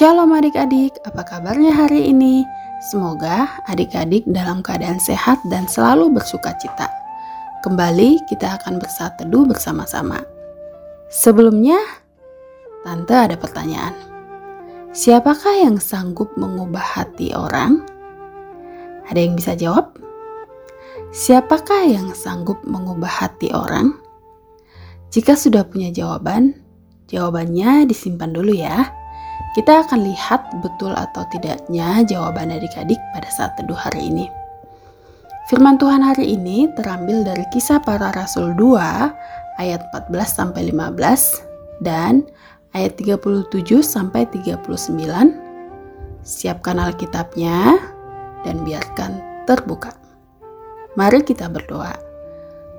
Shalom adik-adik, apa kabarnya hari ini? Semoga adik-adik dalam keadaan sehat dan selalu bersuka cita. Kembali kita akan bersatu teduh bersama-sama. Sebelumnya, Tante ada pertanyaan. Siapakah yang sanggup mengubah hati orang? Ada yang bisa jawab? Siapakah yang sanggup mengubah hati orang? Jika sudah punya jawaban, jawabannya disimpan dulu ya kita akan lihat betul atau tidaknya jawaban adik-adik pada saat teduh hari ini. Firman Tuhan hari ini terambil dari kisah para rasul 2 ayat 14 sampai 15 dan ayat 37 sampai 39. Siapkan Alkitabnya dan biarkan terbuka. Mari kita berdoa.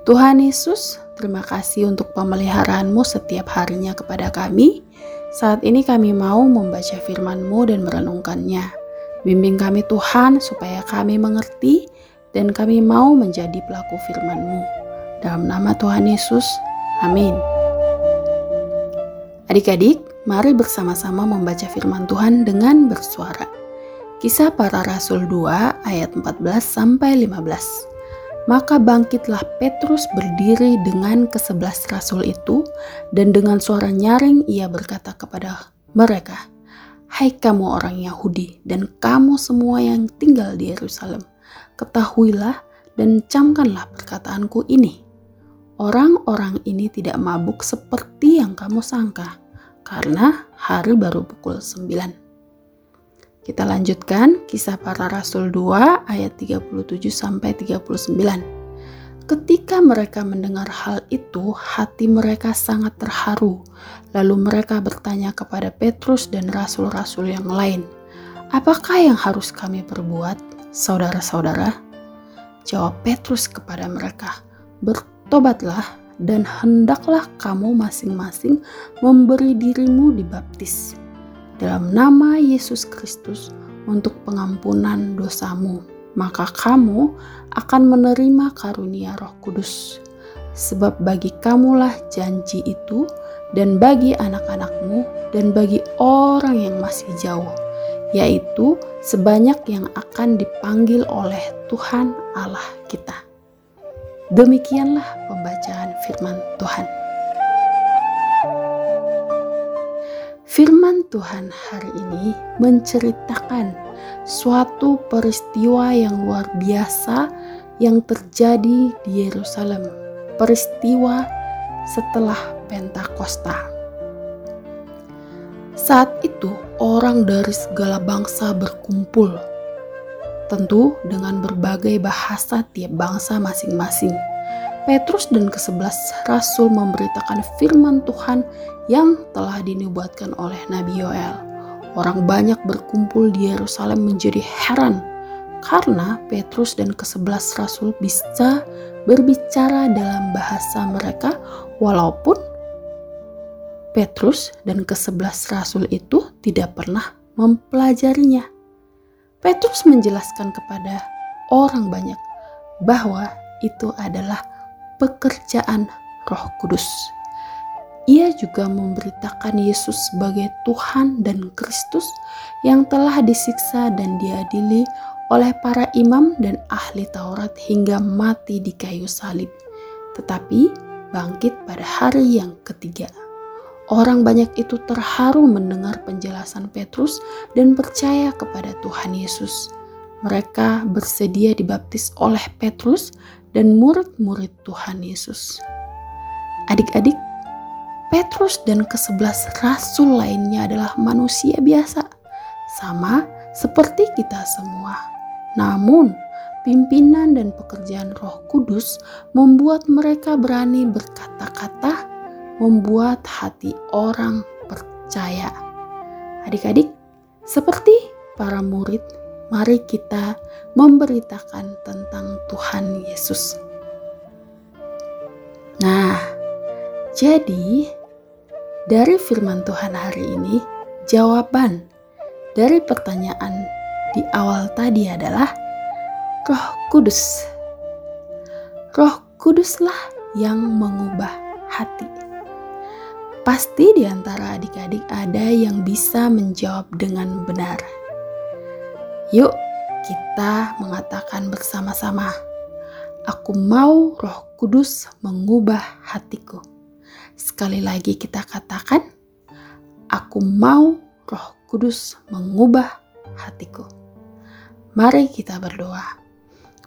Tuhan Yesus, terima kasih untuk pemeliharaanmu setiap harinya kepada kami saat ini kami mau membaca firman-Mu dan merenungkannya. Bimbing kami Tuhan supaya kami mengerti dan kami mau menjadi pelaku firman-Mu. Dalam nama Tuhan Yesus, amin. Adik-adik, mari bersama-sama membaca firman Tuhan dengan bersuara. Kisah para Rasul 2 ayat 14 sampai 15. Maka bangkitlah Petrus berdiri dengan kesebelas rasul itu, dan dengan suara nyaring ia berkata kepada mereka, Hai kamu orang Yahudi, dan kamu semua yang tinggal di Yerusalem, ketahuilah dan camkanlah perkataanku ini. Orang-orang ini tidak mabuk seperti yang kamu sangka, karena hari baru pukul sembilan. Kita lanjutkan kisah para rasul 2 ayat 37 sampai 39. Ketika mereka mendengar hal itu, hati mereka sangat terharu. Lalu mereka bertanya kepada Petrus dan rasul-rasul yang lain, "Apakah yang harus kami perbuat, saudara-saudara?" Jawab Petrus kepada mereka, "Bertobatlah dan hendaklah kamu masing-masing memberi dirimu dibaptis dalam nama Yesus Kristus untuk pengampunan dosamu, maka kamu akan menerima karunia Roh Kudus. Sebab bagi kamulah janji itu, dan bagi anak-anakmu, dan bagi orang yang masih jauh, yaitu sebanyak yang akan dipanggil oleh Tuhan Allah kita. Demikianlah pembacaan Firman Tuhan. Firman Tuhan hari ini menceritakan suatu peristiwa yang luar biasa yang terjadi di Yerusalem. Peristiwa setelah Pentakosta. Saat itu, orang dari segala bangsa berkumpul, tentu dengan berbagai bahasa tiap bangsa masing-masing Petrus dan kesebelas rasul memberitakan firman Tuhan yang telah dinubuatkan oleh Nabi Yoel. Orang banyak berkumpul di Yerusalem menjadi heran karena Petrus dan kesebelas rasul bisa berbicara dalam bahasa mereka walaupun Petrus dan kesebelas rasul itu tidak pernah mempelajarinya. Petrus menjelaskan kepada orang banyak bahwa itu adalah pekerjaan Roh Kudus. Ia juga memberitakan Yesus sebagai Tuhan dan Kristus yang telah disiksa dan diadili oleh para imam dan ahli Taurat hingga mati di kayu salib, tetapi bangkit pada hari yang ketiga. Orang banyak itu terharu mendengar penjelasan Petrus dan percaya kepada Tuhan Yesus. Mereka bersedia dibaptis oleh Petrus dan murid-murid Tuhan Yesus. Adik-adik, Petrus dan kesebelas rasul lainnya adalah manusia biasa, sama seperti kita semua. Namun, pimpinan dan pekerjaan Roh Kudus membuat mereka berani berkata-kata, membuat hati orang percaya. Adik-adik, seperti para murid mari kita memberitakan tentang Tuhan Yesus. Nah, jadi dari firman Tuhan hari ini, jawaban dari pertanyaan di awal tadi adalah Roh Kudus. Roh Kuduslah yang mengubah hati. Pasti di antara adik-adik ada yang bisa menjawab dengan benar. Yuk, kita mengatakan bersama-sama, "Aku mau Roh Kudus mengubah hatiku." Sekali lagi, kita katakan, "Aku mau Roh Kudus mengubah hatiku." Mari kita berdoa.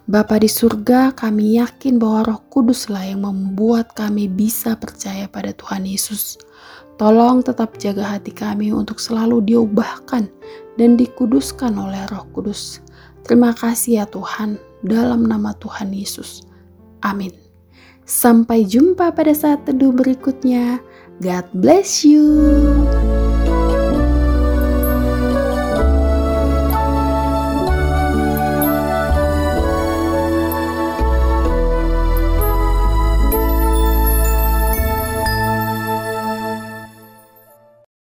Bapa di surga, kami yakin bahwa Roh Kuduslah yang membuat kami bisa percaya pada Tuhan Yesus. Tolong tetap jaga hati kami untuk selalu diubahkan dan dikuduskan oleh Roh Kudus. Terima kasih ya Tuhan, dalam nama Tuhan Yesus. Amin. Sampai jumpa pada saat teduh berikutnya. God bless you.